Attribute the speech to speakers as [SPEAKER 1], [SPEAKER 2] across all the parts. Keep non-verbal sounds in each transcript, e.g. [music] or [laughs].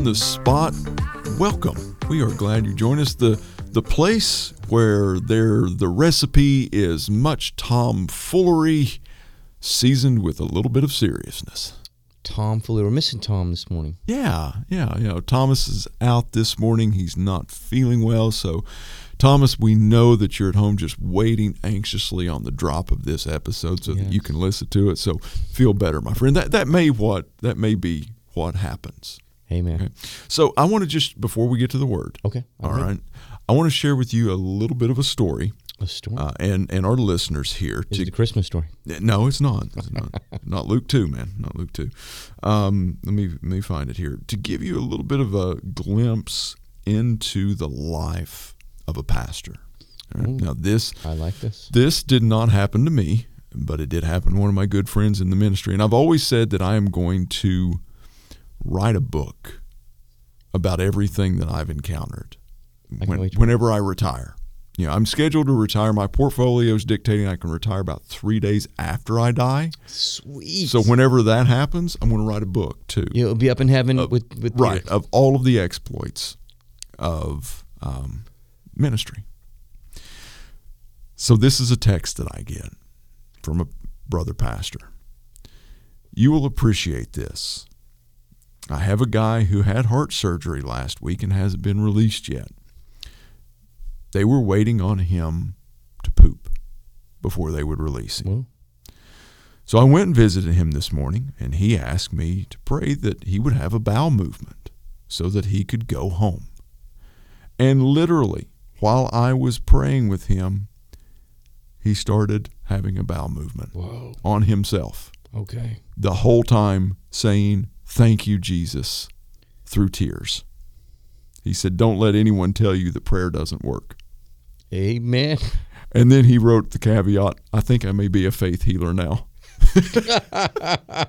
[SPEAKER 1] on the spot. Welcome. We are glad you joined us. The the place where there the recipe is much tomfoolery seasoned with a little bit of seriousness.
[SPEAKER 2] Tomfoolery. We're missing Tom this morning.
[SPEAKER 1] Yeah, yeah, you know, Thomas is out this morning. He's not feeling well, so Thomas, we know that you're at home just waiting anxiously on the drop of this episode so that you can listen to it. So feel better, my friend. That that may what that may be what happens.
[SPEAKER 2] Hey, man.
[SPEAKER 1] Okay. So I want to just before we get to the word.
[SPEAKER 2] Okay.
[SPEAKER 1] All right. I want to share with you a little bit of a story,
[SPEAKER 2] A story.
[SPEAKER 1] uh, and and our listeners here.
[SPEAKER 2] Is
[SPEAKER 1] To,
[SPEAKER 2] it a Christmas story?
[SPEAKER 1] no, it's not. It's not. [laughs] not Luke two, man. Not Luke two. Um, let me let me find it here to give you a little bit of a glimpse into the life of a pastor. All right?
[SPEAKER 2] Ooh.
[SPEAKER 1] Now this
[SPEAKER 2] I like this.
[SPEAKER 1] this did not happen to me, but it did happen to one of my good friends in the ministry. And I've always said that I am going to write a book about everything that I've encountered
[SPEAKER 2] I
[SPEAKER 1] when, whenever I retire. You know, I'm scheduled to retire. My portfolio is dictating I can retire about three days after I die.
[SPEAKER 2] Sweet.
[SPEAKER 1] So whenever that happens, I'm going to write a book too.
[SPEAKER 2] You'll be up in heaven with with
[SPEAKER 1] Right, of all of the exploits of um, ministry. So, this is a text that I get from a brother pastor. You will appreciate this. I have a guy who had heart surgery last week and hasn't been released yet. They were waiting on him to poop before they would release him.
[SPEAKER 2] Well,
[SPEAKER 1] So I went and visited him this morning, and he asked me to pray that he would have a bowel movement so that he could go home. And literally, while I was praying with him, he started having a bowel movement
[SPEAKER 2] whoa.
[SPEAKER 1] on himself,
[SPEAKER 2] Okay.
[SPEAKER 1] the whole time saying, Thank you, Jesus, through tears. He said, Don't let anyone tell you that prayer doesn't work.
[SPEAKER 2] Amen. [laughs]
[SPEAKER 1] And then he wrote the caveat, I think I may be a faith healer now. [laughs]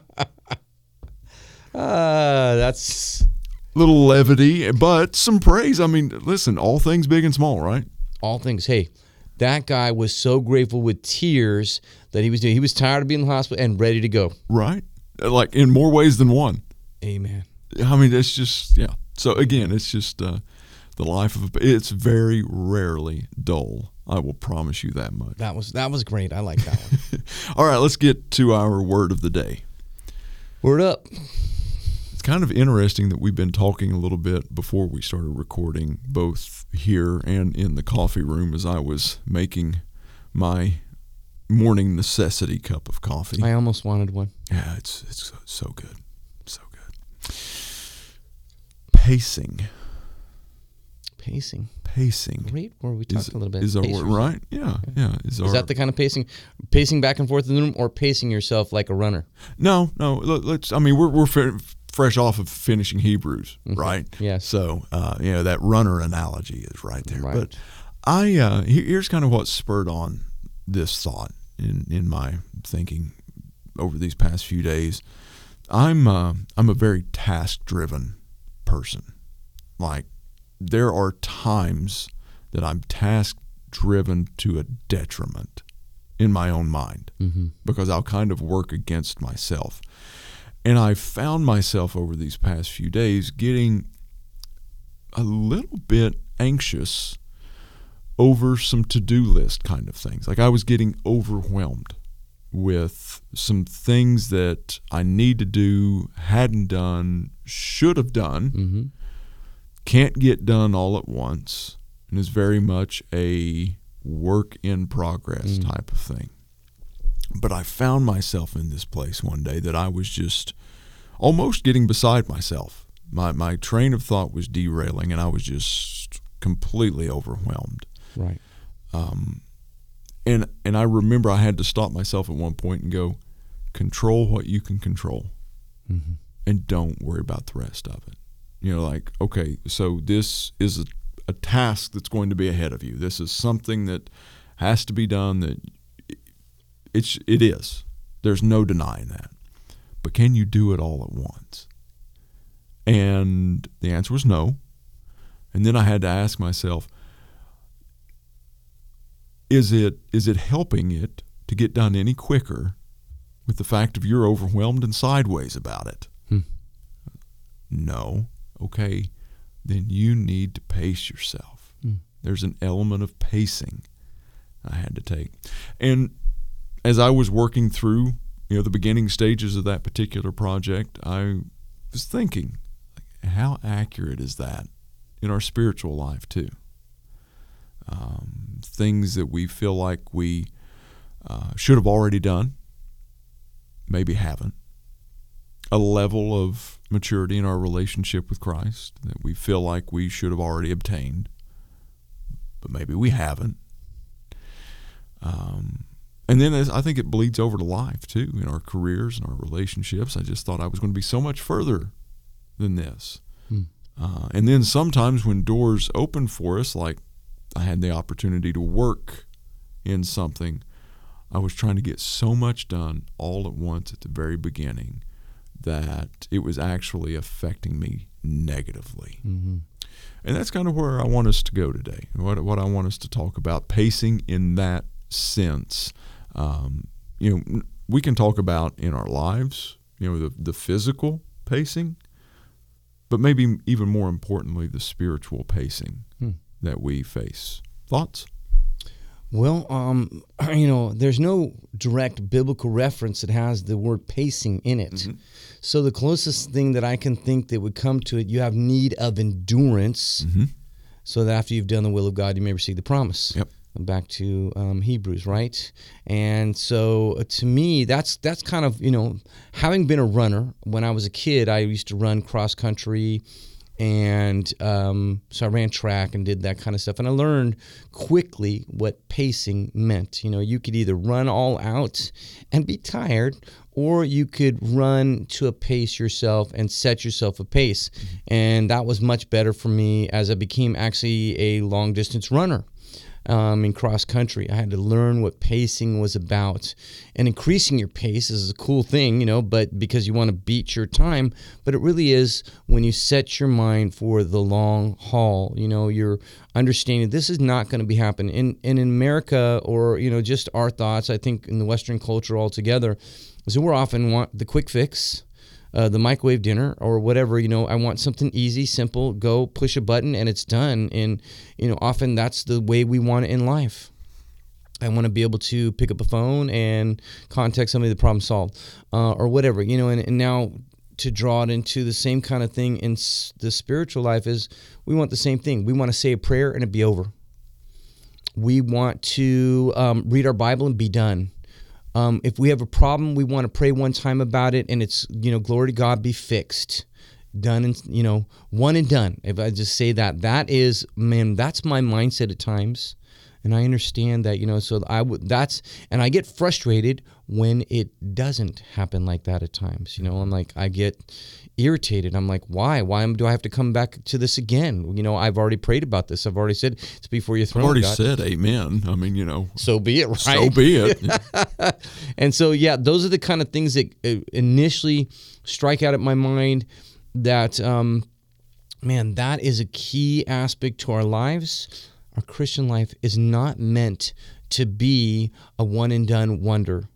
[SPEAKER 2] Ah, that's
[SPEAKER 1] little levity, but some praise. I mean, listen, all things big and small, right?
[SPEAKER 2] all things. Hey, that guy was so grateful with tears that he was doing. He was tired of being in the hospital and ready to go.
[SPEAKER 1] Right? Like in more ways than one.
[SPEAKER 2] Amen.
[SPEAKER 1] I mean, it's just yeah. So again, it's just uh, the life of a, it's very rarely dull. I will promise you that much.
[SPEAKER 2] That was that was great. I like that one. [laughs]
[SPEAKER 1] All right, let's get to our word of the day.
[SPEAKER 2] Word up.
[SPEAKER 1] It's kind of interesting that we've been talking a little bit before we started recording, both here and in the coffee room, as I was making my morning necessity cup of coffee.
[SPEAKER 2] I almost wanted one.
[SPEAKER 1] Yeah, it's it's so, good. Pacing,
[SPEAKER 2] Pacing.
[SPEAKER 1] pacing
[SPEAKER 2] Great word. We talked
[SPEAKER 1] is,
[SPEAKER 2] a little bit.
[SPEAKER 1] is our word, right? Yeah, yeah. Is, our,
[SPEAKER 2] that the kind of pacing, pacing back and forth in the room, or pacing yourself like a runner?
[SPEAKER 1] no, no? Let, let's. I mean, we're we're fe- fresh off of finishing Hebrews, right?
[SPEAKER 2] Yes.
[SPEAKER 1] So, uh, you know, that runner analogy is right there.
[SPEAKER 2] Right.
[SPEAKER 1] But I uh, here's kind of what spurred on this thought in in my thinking over these past few days. I'm uh, I'm a very task driven person. Like there are times that I'm task driven to a detriment in my own mind
[SPEAKER 2] Mm-hmm.
[SPEAKER 1] because I'll kind of work against myself. And I found myself over these past few days getting a little bit anxious over some to do list kind of things. Like I was getting overwhelmed with some things that I need to do, hadn't done, should have done,
[SPEAKER 2] Mm-hmm.
[SPEAKER 1] can't get done all at once, and is very much a work in progress
[SPEAKER 2] Mm.
[SPEAKER 1] type of thing. But I found myself in this place one day that I was just almost getting beside myself. My my train of thought was derailing, and I was just completely overwhelmed.
[SPEAKER 2] Right.
[SPEAKER 1] Um, and and I remember I had to stop myself at one point and go, control what you can control
[SPEAKER 2] Mm-hmm.
[SPEAKER 1] and don't worry about the rest of it. You know, like, okay, so this is a, a task that's going to be ahead of you. This is something that has to be done that it's it is. There's no denying that. But can you do it all at once? And the answer was no. And then I had to ask myself, is it is it helping it to get done any quicker with the fact of you're overwhelmed and sideways about it?
[SPEAKER 2] Hmm.
[SPEAKER 1] No. okay, then you need to pace yourself.
[SPEAKER 2] Mm.
[SPEAKER 1] There's an element of pacing I had to take. And as I was working through, you know, the beginning stages of that particular project, I was thinking, how accurate is that in our spiritual life too? Um, things that we feel like we uh, should have already done, maybe haven't. A level of maturity in our relationship with Christ that we feel like we should have already obtained, but maybe we haven't. Um, and then as, I think it bleeds over to life too, in our careers and our relationships. I just thought I was going to be so much further than this.
[SPEAKER 2] Hmm.
[SPEAKER 1] Uh, and then sometimes when doors open for us, like I had the opportunity to work in something, I was trying to get so much done all at once at the very beginning that it was actually affecting me negatively.
[SPEAKER 2] Mm-hmm.
[SPEAKER 1] And that's kind of where I want us to go today. What, what I want us to talk about pacing in that sense. Um, you know, we can talk about in our lives, you know, the, the physical pacing, but maybe even more importantly, the spiritual pacing. That we face. Thoughts?
[SPEAKER 2] Well, um, [clears throat] you know, there's no direct biblical reference that has the word pacing in it.
[SPEAKER 1] Mhm.
[SPEAKER 2] So the closest thing that I can think that would come to it, you have need of endurance,
[SPEAKER 1] Mm-hmm.
[SPEAKER 2] so that after you've done the will of God, you may receive the promise.
[SPEAKER 1] Yep.
[SPEAKER 2] Back to um, Hebrews, right? And so uh, to me, that's that's kind of you know, having been a runner when I was a kid, I used to run cross country, and um, so I ran track and did that kind of stuff. And I learned quickly what pacing meant. You know, you could either run all out and be tired, or you could run to a pace yourself and set yourself a pace. And that was much better for me as I became actually a long distance runner um, in cross country. I had to learn what pacing was about. And increasing your pace is a cool thing, you know, but because you want to beat your time. But it really is when you set your mind for the long haul. You know, you're understanding this is not going to be happening. In, and in America, or, you know, just our thoughts, I think in the Western culture altogether, is that we're often want the quick fix uh, the microwave dinner or whatever you know i want something easy simple go push a button and it's done. And you know often that's the way we want it in life. I want to be able to pick up a phone and contact somebody the problem solved uh, or whatever you know and, and now to draw it into the same kind of thing in s- the spiritual life is we want the same thing. We want to say a prayer and it be over. We want to um, read our bible and be done um, if we have a problem, we want to pray one time about it, and it's you know, glory to God, be fixed, done, and you know, one and done. If I just say that, that is man, that's my mindset at times, and I understand that you know. So I would that's, and I get frustrated when it doesn't happen like that at times. You know, I'm like I get irritated. I'm like, why? Why do I have to come back to this again? You know, I've already prayed about this. I've already said it's before your
[SPEAKER 1] I've already
[SPEAKER 2] God.
[SPEAKER 1] said amen. I mean, you know,
[SPEAKER 2] so be it, right?
[SPEAKER 1] so be it. [laughs]
[SPEAKER 2] and so yeah those are the kind of things that uh, initially strike out at my mind that um, man that is a key aspect to our lives our christian life is not meant to be a one and done wonder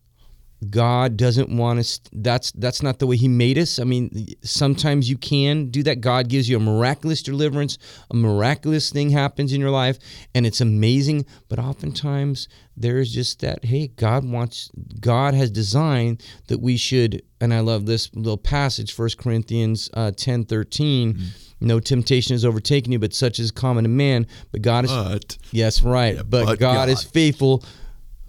[SPEAKER 2] God doesn't want us that's that's not the way he made us. I mean, sometimes you can do that. God gives you a miraculous deliverance, a miraculous thing happens in your life and it's amazing, but oftentimes there's just that hey, God wants God has designed that we should and I love this little passage 1 Corinthians uh, 10 13 no temptation has overtaken you, but such is common to man. But God is
[SPEAKER 1] But
[SPEAKER 2] Yes, right.
[SPEAKER 1] Yeah,
[SPEAKER 2] but,
[SPEAKER 1] but
[SPEAKER 2] God, is faithful,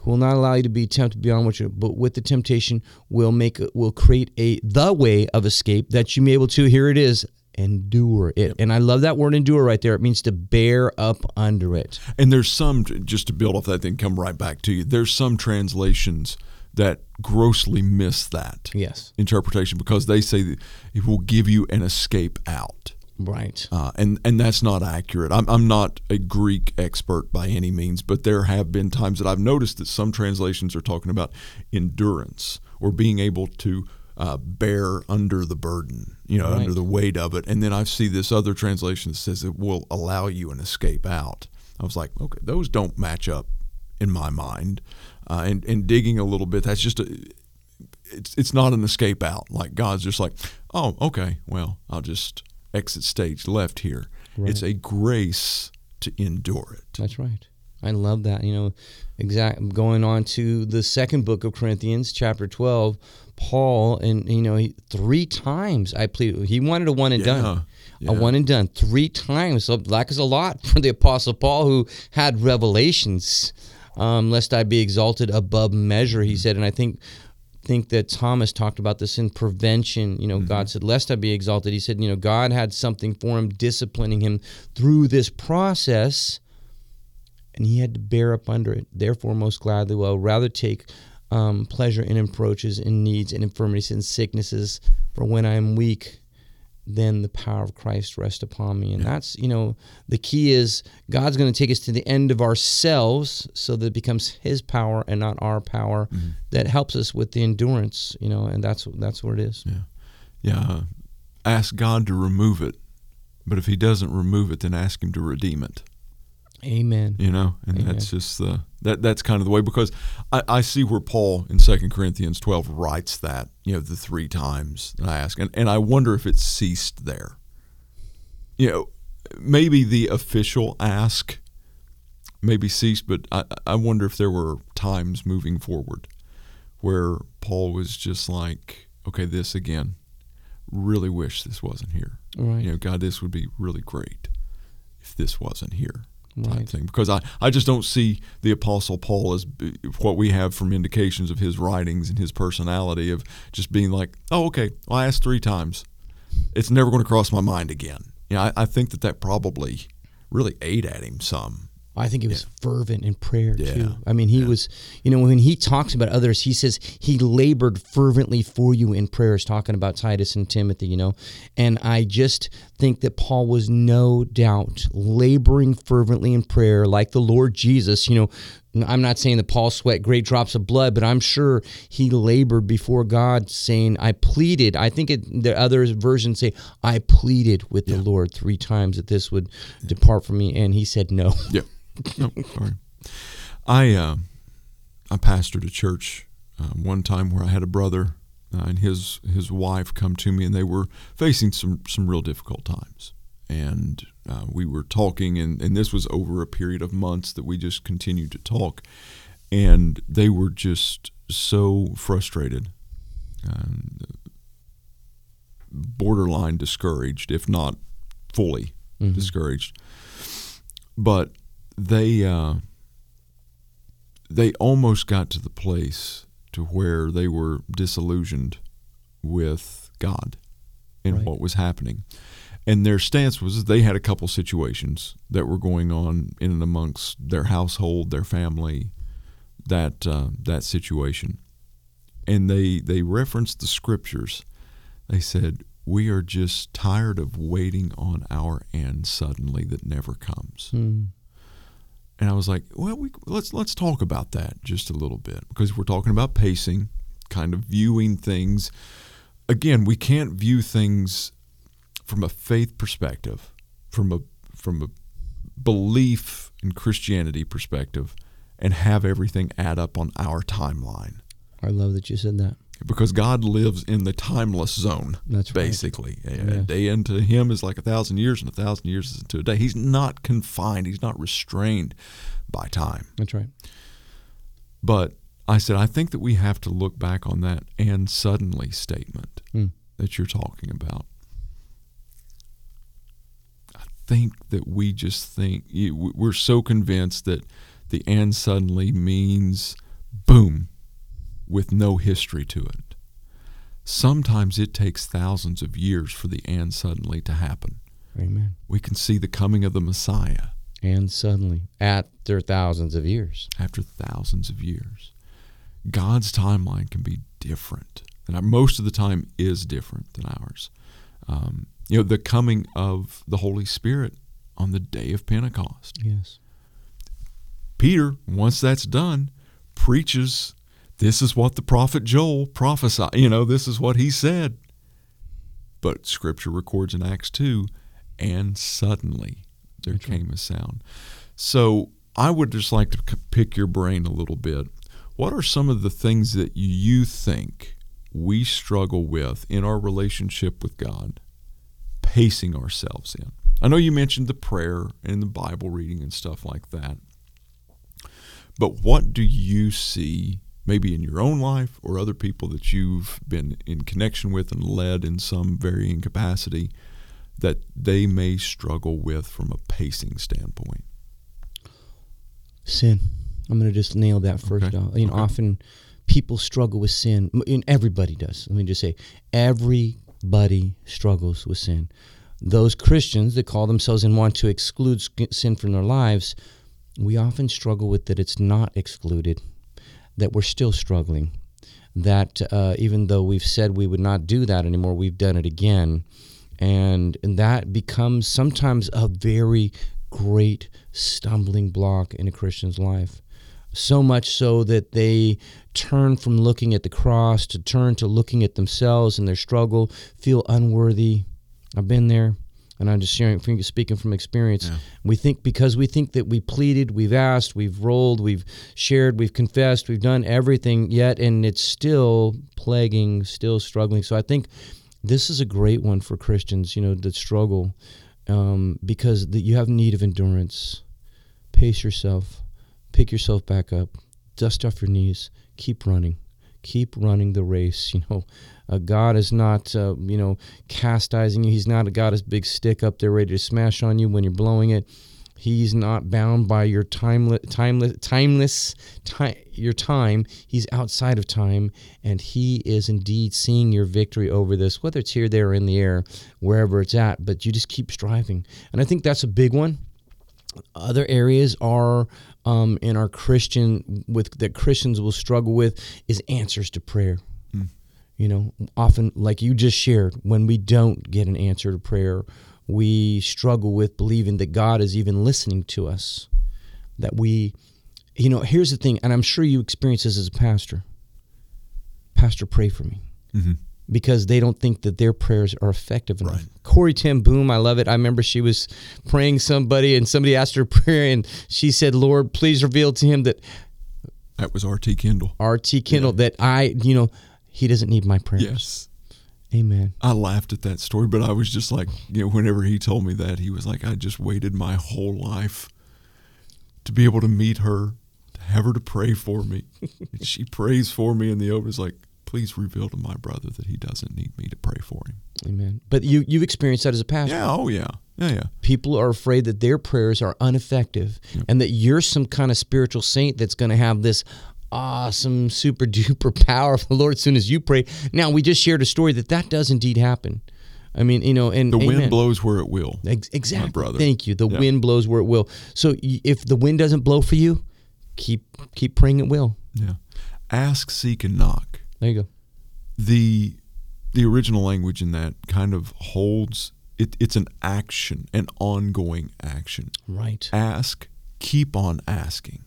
[SPEAKER 2] who will not allow you to be tempted beyond what you. But with the temptation, will make will create a the way of escape that you may be able to. Here it is. Endure it, and I love that word "endure" right there. It means to bear up under it.
[SPEAKER 1] And there's some, just to build off that thing, come right back to you. There's some translations that grossly miss that
[SPEAKER 2] Yes,
[SPEAKER 1] interpretation because they say that it will give you an escape out.
[SPEAKER 2] Right.
[SPEAKER 1] Uh, and and that's not accurate. I'm I'm not a Greek expert by any means, but there have been times that I've noticed that some translations are talking about endurance or being able to uh, bear under the burden, you know,
[SPEAKER 2] Right.
[SPEAKER 1] under the weight of it. And then I see this other translation that says it will allow you an escape out. I was like, okay, those don't match up in my mind. Uh, and and digging a little bit, that's just a it's it's not an escape out. Like God's just like, oh, okay, well, I'll just exit stage left here.
[SPEAKER 2] Right.
[SPEAKER 1] It's a grace to endure it.
[SPEAKER 2] That's right. I love that. You know, exact going on to the second book of Corinthians, chapter 12, Paul and you know, he, three times I plead he wanted a one and done.
[SPEAKER 1] Yeah.
[SPEAKER 2] A one and done three times. So that is a lot for the apostle Paul who had revelations. Um, lest I be exalted above measure, he said, and I think think that Thomas talked about this in prevention. You know, God said, Lest I be exalted. He said, you know, God had something for him, disciplining him through this process, and he had to bear up under it. Therefore, most gladly will rather take um, pleasure in approaches, in needs, and infirmities, and sicknesses, for when I am weak, then the power of Christ rest upon me. And that's, you know, the key is God's going to take us to the end of ourselves so that it becomes his power and not our power mm-hmm. that helps us with the endurance, you know, and that's that's what it is.
[SPEAKER 1] Yeah. Yeah. Ask God to remove it. But if he doesn't remove it, then ask him to redeem it.
[SPEAKER 2] Amen.
[SPEAKER 1] You know? And
[SPEAKER 2] Amen.
[SPEAKER 1] that's just the that that's kind of the way because I, I see where Paul in Second Corinthians twelve writes that, you know, the three times that I ask. And and I wonder if it ceased there. You know, maybe the official ask maybe ceased, but I, I wonder if there were times moving forward where Paul was just like, okay, this again. Really wish this wasn't here.
[SPEAKER 2] Right.
[SPEAKER 1] You know, God, this would be really great if this wasn't here.
[SPEAKER 2] Right.
[SPEAKER 1] thing. Because I, I just don't see the Apostle Paul as uh, what we have from indications of his writings and his personality of just being like, oh, okay, well, I asked three times. It's never going to cross my mind again. You know, I, I think that that probably really ate at him some.
[SPEAKER 2] I think he was fervent in prayer
[SPEAKER 1] Yeah.
[SPEAKER 2] too. I mean, he was, you know, when he talks about others, he says he labored fervently for you in prayers, talking about Titus and Timothy, you know. And I just think that Paul was no doubt laboring fervently in prayer, like the Lord Jesus, you know. I'm not saying that Paul sweat great drops of blood, but I'm sure he labored before God, saying, "I pleaded." I think it, the other versions say, "I pleaded with the Lord three times that this would depart from me," and he said, "No." [laughs]
[SPEAKER 1] Yeah. No, sorry. I uh, I pastored a church uh, one time where I had a brother uh, and his his wife come to me, and they were facing some some real difficult times. And uh, we were talking, and, and this was over a period of months that we just continued to talk. And they were just so frustrated, and borderline discouraged, if not fully discouraged. But they uh, they almost got to the place to where they were disillusioned with God and
[SPEAKER 2] Right.
[SPEAKER 1] what was happening. And their stance was they had a couple situations that were going on in and amongst their household, their family, that uh, that situation, and they they referenced the scriptures. They said, "We are just tired of waiting on our end suddenly that never comes."
[SPEAKER 2] Hmm.
[SPEAKER 1] And I was like, well, we, let's let's talk about that just a little bit because we're talking about pacing, kind of viewing things. Again, we can't view things from a faith perspective, from a from a belief in Christianity perspective, and have everything add up on our timeline
[SPEAKER 2] I love that you said that.
[SPEAKER 1] because God lives in the timeless zone.
[SPEAKER 2] That's right.
[SPEAKER 1] basically a, a day into Him is like a thousand years, and a thousand years is into a day. He's not confined. He's not restrained by time.
[SPEAKER 2] That's right.
[SPEAKER 1] But I said, I think that we have to look back on that and suddenly statement
[SPEAKER 2] Hmm.
[SPEAKER 1] that you're talking about. Think that we just think we're so convinced that the and suddenly means boom with no history to it. Sometimes it takes thousands of years for the and suddenly to happen.
[SPEAKER 2] Amen.
[SPEAKER 1] We can see the coming of the Messiah
[SPEAKER 2] And suddenly, after thousands of years,
[SPEAKER 1] after thousands of years. God's timeline can be different, and most of the time is different than ours. Um, you know, the coming of the Holy Spirit on the day of Pentecost.
[SPEAKER 2] yes,
[SPEAKER 1] Peter, once that's done, preaches this is what the prophet Joel prophesied. You know, this is what he said. But Scripture records in Acts 2, and suddenly there
[SPEAKER 2] That's right.
[SPEAKER 1] came a sound. So I would just like to pick your brain a little bit. What are some of the things that you think we struggle with in our relationship with God, pacing ourselves in. I know you mentioned the prayer and the Bible reading and stuff like that. But what do you see, maybe in your own life or other people that you've been in connection with and led in some varying capacity, that they may struggle with from a pacing standpoint?
[SPEAKER 2] Sin. I'm going to just nail that first.
[SPEAKER 1] Okay.
[SPEAKER 2] off. You know,
[SPEAKER 1] Okay.
[SPEAKER 2] often people struggle with sin. And everybody does. Let me just say, everybody struggles with sin. Those Christians that call themselves and want to exclude sin from their lives, we often struggle with that it's not excluded, that we're still struggling. That uh, even though we've said we would not do that anymore, we've done it again. And, and that becomes sometimes a very great stumbling block in a Christian's life so much so that they turn from looking at the cross to turn to looking at themselves and their struggle, feel unworthy. I've been there, and I'm just sharing, speaking from experience.
[SPEAKER 1] Yeah.
[SPEAKER 2] We think because we think that we pleaded, we've asked, we've rolled, we've shared, we've confessed, we've done everything yet, and it's still plaguing, still struggling. So I think this is a great one for Christians, you know, that struggle um, because the, you have need of endurance. Pace yourself pick yourself back up, dust off your knees, keep running, keep running the race. You know, uh, God is not, uh, you know, chastising you. He's not a God, his big stick up there ready to smash on you when you're blowing it. He's not bound by your timeless, timeless, timeless, time, your time. He's outside of time, and He is indeed seeing your victory over this, whether it's here, there, in the air, wherever it's at. But you just keep striving, and I think that's a big one other areas are um, in our Christian with that Christians will struggle with is answers to prayer. You know, often like you just shared, when we don't get an answer to prayer, we struggle with believing that God is even listening to us. That we, you know, here's the thing, and I'm sure you experience this as a pastor. Pastor, pray for me
[SPEAKER 1] Mm-hmm.
[SPEAKER 2] Because they don't think that their prayers are effective enough.
[SPEAKER 1] Right.
[SPEAKER 2] Corrie ten Boom, I love it. I remember she was praying somebody and somebody asked her [laughs] prayer and she said, Lord, please reveal to him that
[SPEAKER 1] That was R.T. Kendall.
[SPEAKER 2] RT Kendall, that I, you know, he doesn't need my prayers.
[SPEAKER 1] Yes.
[SPEAKER 2] Amen.
[SPEAKER 1] I laughed at that story, but I was just like, you know, whenever he told me that, he was like, I just waited my whole life to be able to meet her, to have her to pray for me. [laughs] and she prays for me, in the open It's like, please reveal to my brother that he doesn't need me to pray for him.
[SPEAKER 2] Amen. But you, you've experienced that as a pastor.
[SPEAKER 1] Yeah, oh yeah. Yeah, yeah.
[SPEAKER 2] People are afraid that their prayers are ineffective and that you're some kind of spiritual saint that's going to have this awesome, super duper [laughs] power of the Lord as soon as you pray. Now, we just shared a story that that does indeed happen. I mean, you know, and
[SPEAKER 1] The
[SPEAKER 2] amen.
[SPEAKER 1] wind blows where it will.
[SPEAKER 2] Ex- exactly.
[SPEAKER 1] brother.
[SPEAKER 2] Thank you. The
[SPEAKER 1] Yeah.
[SPEAKER 2] wind blows where it will. So if the wind doesn't blow for you, keep keep praying it will.
[SPEAKER 1] Yeah. Ask, seek, and knock.
[SPEAKER 2] There you go.
[SPEAKER 1] the the original language in that kind of holds it, it's an action an ongoing action.
[SPEAKER 2] Right.
[SPEAKER 1] ask keep on asking.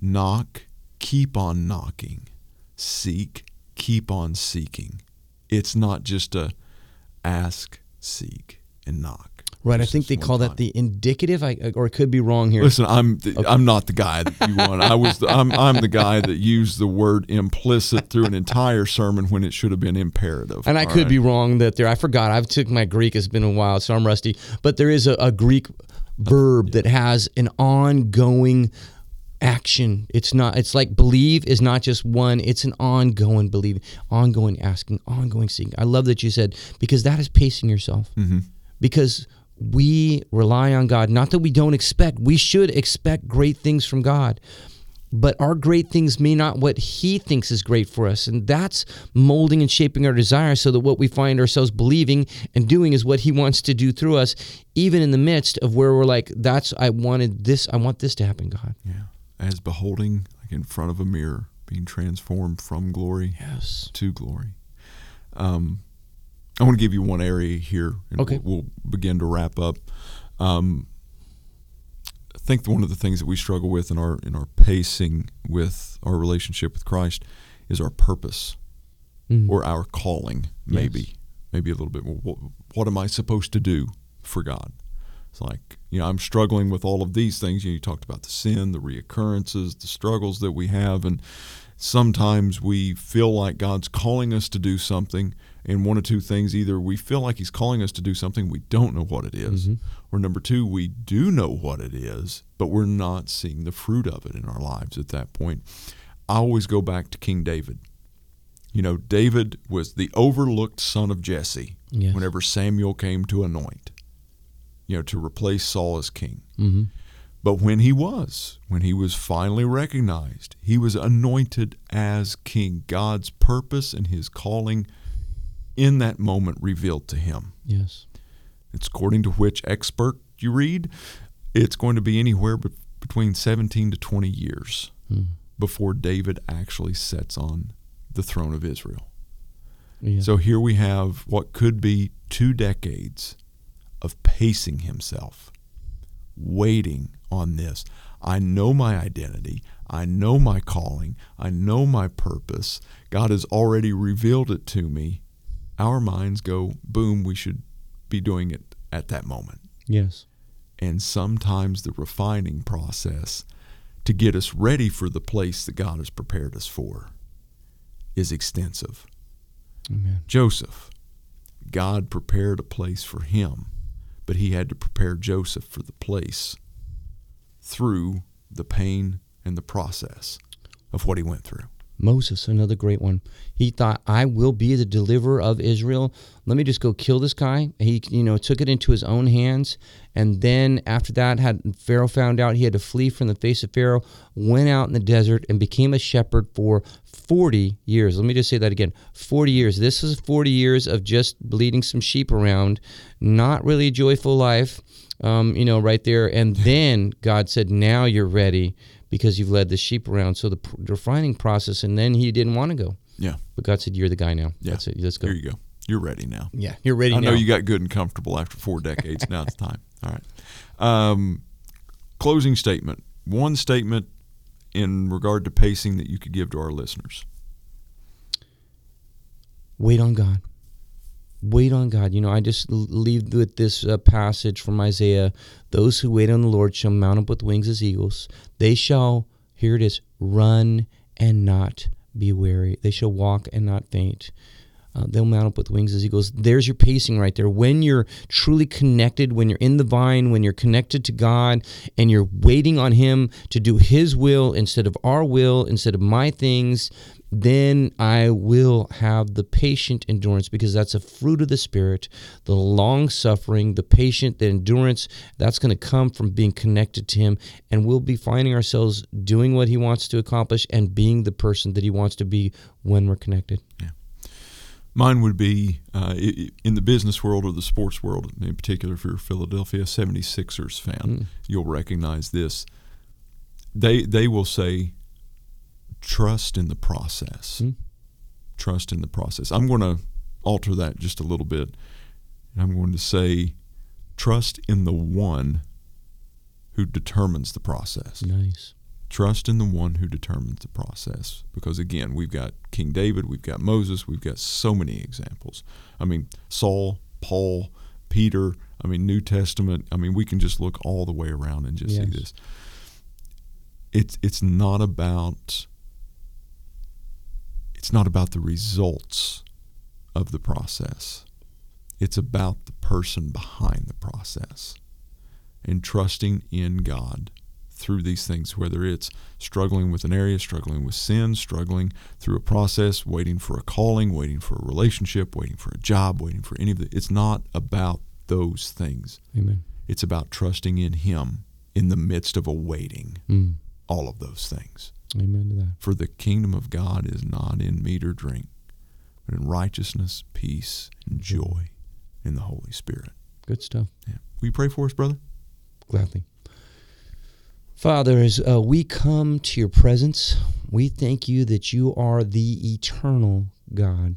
[SPEAKER 1] Knock keep on knocking. Seek keep on seeking. It's not just a ask seek and knock
[SPEAKER 2] Right. I think they call that
[SPEAKER 1] time.
[SPEAKER 2] the indicative. I or it could be wrong here.
[SPEAKER 1] Listen, I'm the, I'm not the guy that you want. I was the, I'm I'm the guy that used the word implicit through an entire sermon when it should have been imperative.
[SPEAKER 2] and I could
[SPEAKER 1] right?
[SPEAKER 2] be wrong that there. I forgot. I've took my Greek. It's been a while, so I'm rusty. But there is a, a Greek verb that has an ongoing action. It's not. It's like believe is not just one. It's an ongoing believing, ongoing asking, ongoing seeking. I love that you said because that is pacing yourself.
[SPEAKER 1] Mm-hmm.
[SPEAKER 2] Because we rely on God. Not that we don't expect. We should expect great things from God but our great things may not what he thinks is great for us and that's molding and shaping our desires so that what we find ourselves believing and doing is what he wants to do through us even in the midst of where we're like that's i wanted this i want this to happen god
[SPEAKER 1] Yeah. As beholding, like in front of a mirror, being transformed from glory
[SPEAKER 2] yes
[SPEAKER 1] to glory. Um, I want to give you one area here, and
[SPEAKER 2] Okay.
[SPEAKER 1] we'll, we'll begin to wrap up. Um, I think one of the things that we struggle with in our in our pacing with our relationship with Christ is our purpose
[SPEAKER 2] Mhm.
[SPEAKER 1] or our calling. Maybe,
[SPEAKER 2] Yes.
[SPEAKER 1] maybe a little bit more. What, what am I supposed to do for God? It's like you know I'm struggling with all of these things. You, know, you talked about the sin, the reoccurrences, the struggles that we have, and sometimes we feel like God's calling us to do something, And one of two things either we feel like he's calling us to do something, we don't know what it is,
[SPEAKER 2] Mhm.
[SPEAKER 1] or number two, we do know what it is, but we're not seeing the fruit of it in our lives at that point. I always go back to King David. You know, David was the overlooked son of Jesse
[SPEAKER 2] Yes.
[SPEAKER 1] whenever Samuel came to anoint, you know, to replace Saul as king.
[SPEAKER 2] Mm-hmm.
[SPEAKER 1] But when he was, when he was finally recognized, he was anointed as king. God's purpose and his calling in that moment revealed to him.
[SPEAKER 2] Yes.
[SPEAKER 1] It's according to which expert you read, it's going to be anywhere be- between 17 to 20 years
[SPEAKER 2] Mm.
[SPEAKER 1] before David actually sets on the throne of Israel.
[SPEAKER 2] Yeah.
[SPEAKER 1] So here we have what could be two decades of pacing himself, waiting on this. I know my identity. I know my calling. I know my purpose. God has already revealed it to me. Our minds go, boom, we should be doing it at that moment.
[SPEAKER 2] yes.
[SPEAKER 1] And sometimes the refining process to get us ready for the place that God has prepared us for is extensive.
[SPEAKER 2] Amen.
[SPEAKER 1] Joseph, God prepared a place for him, but he had to prepare Joseph for the place through the pain and the process of what he went through.
[SPEAKER 2] Moses, another great one. He thought, "I will be the deliverer of Israel. Let me just go kill this guy." He, you know, took it into his own hands, and then after that, had Pharaoh found out he had to flee from the face of Pharaoh, went out in the desert and became a shepherd for forty years. Let me just say that again: forty years. This is forty years of just leading some sheep around, not really a joyful life. Um, you know, right there. And then God said, "Now you're ready." Because you've led the sheep around, so the, refining process, and then he didn't want to go.
[SPEAKER 1] Yeah.
[SPEAKER 2] But God said, "You're the guy now.
[SPEAKER 1] Yeah.
[SPEAKER 2] That's it. Let's go."
[SPEAKER 1] Here you go. You're ready now.
[SPEAKER 2] Yeah, you're ready
[SPEAKER 1] I
[SPEAKER 2] now.
[SPEAKER 1] know you got good and comfortable after four [laughs] decades. now it's time. All right. Um, closing statement. One statement in regard to pacing that you could give to our listeners.
[SPEAKER 2] Wait on God. Wait on God. You know, I just leave with this uh, passage from Isaiah: "Those who wait on the Lord shall mount up with wings as eagles. They shall, here it is, run and not be weary. They shall walk and not faint." Uh, they'll mount up with wings as eagles. There's your pacing right there. When you're truly connected, when you're in the vine, when you're connected to God, and you're waiting on Him to do His will instead of our will, instead of my things, then I will have the patient endurance because that's a fruit of the Spirit, the long suffering, the patient, the endurance. That's going to come from being connected to Him. And we'll be finding ourselves doing what He wants to accomplish and being the person that He wants to be when we're connected. Yeah.
[SPEAKER 1] Mine would be uh, in the business world or the sports world, in particular, if you're a Philadelphia 76ers fan,
[SPEAKER 2] Mm.
[SPEAKER 1] you'll recognize this. They, they will say, trust in the process.
[SPEAKER 2] Mm.
[SPEAKER 1] Trust in the process. I'm going to alter that just a little bit. I'm going to say, trust in the one who determines the process.
[SPEAKER 2] Nice.
[SPEAKER 1] Trust in the one who determines the process. Because again, we've got King David, we've got Moses, we've got so many examples. I mean, Saul, Paul, Peter, I mean, New Testament. I mean, we can just look all the way around and just see this. It's it's not about it's not about the results of the process. It's about the person behind the process and trusting in God through these things, whether it's struggling with an area, struggling with sin, struggling through a process, waiting for a calling, waiting for a relationship, waiting for a job, waiting for any of the. It's not about those things.
[SPEAKER 2] Amen.
[SPEAKER 1] It's about trusting in Him in the midst of awaiting
[SPEAKER 2] Mm.
[SPEAKER 1] all of those things.
[SPEAKER 2] Amen to that.
[SPEAKER 1] For the kingdom of God is not in meat or drink, but in righteousness, peace, and joy in the Holy Spirit.
[SPEAKER 2] Good stuff.
[SPEAKER 1] Yeah. Will you pray for us, brother?
[SPEAKER 2] Gladly. Father, as uh, we come to your presence, we thank you that you are the eternal God.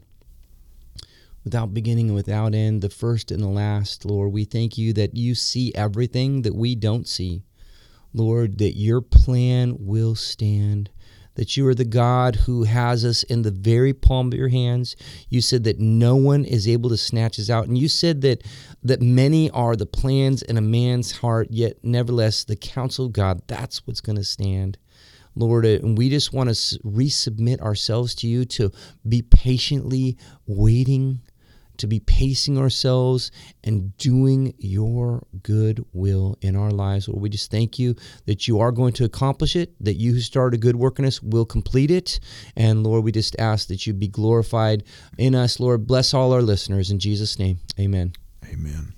[SPEAKER 2] Without beginning and without end, the first and the last, Lord, we thank you that you see everything that we don't see. Lord, that your plan will stand, that you are the God who has us in the very palm of your hands. You said that no one is able to snatch us out. And you said that that many are the plans in a man's heart, yet nevertheless the counsel of God, that's what's going to stand. Lord, uh, and we just want to resubmit ourselves to you to be patiently waiting to be pacing ourselves and doing your good will in our lives. Lord, we just thank you that you are going to accomplish it, that you who started a good work in us will complete it. And Lord, we just ask that you be glorified in us. Lord, bless all our listeners in Jesus' name. Amen.
[SPEAKER 1] Amen.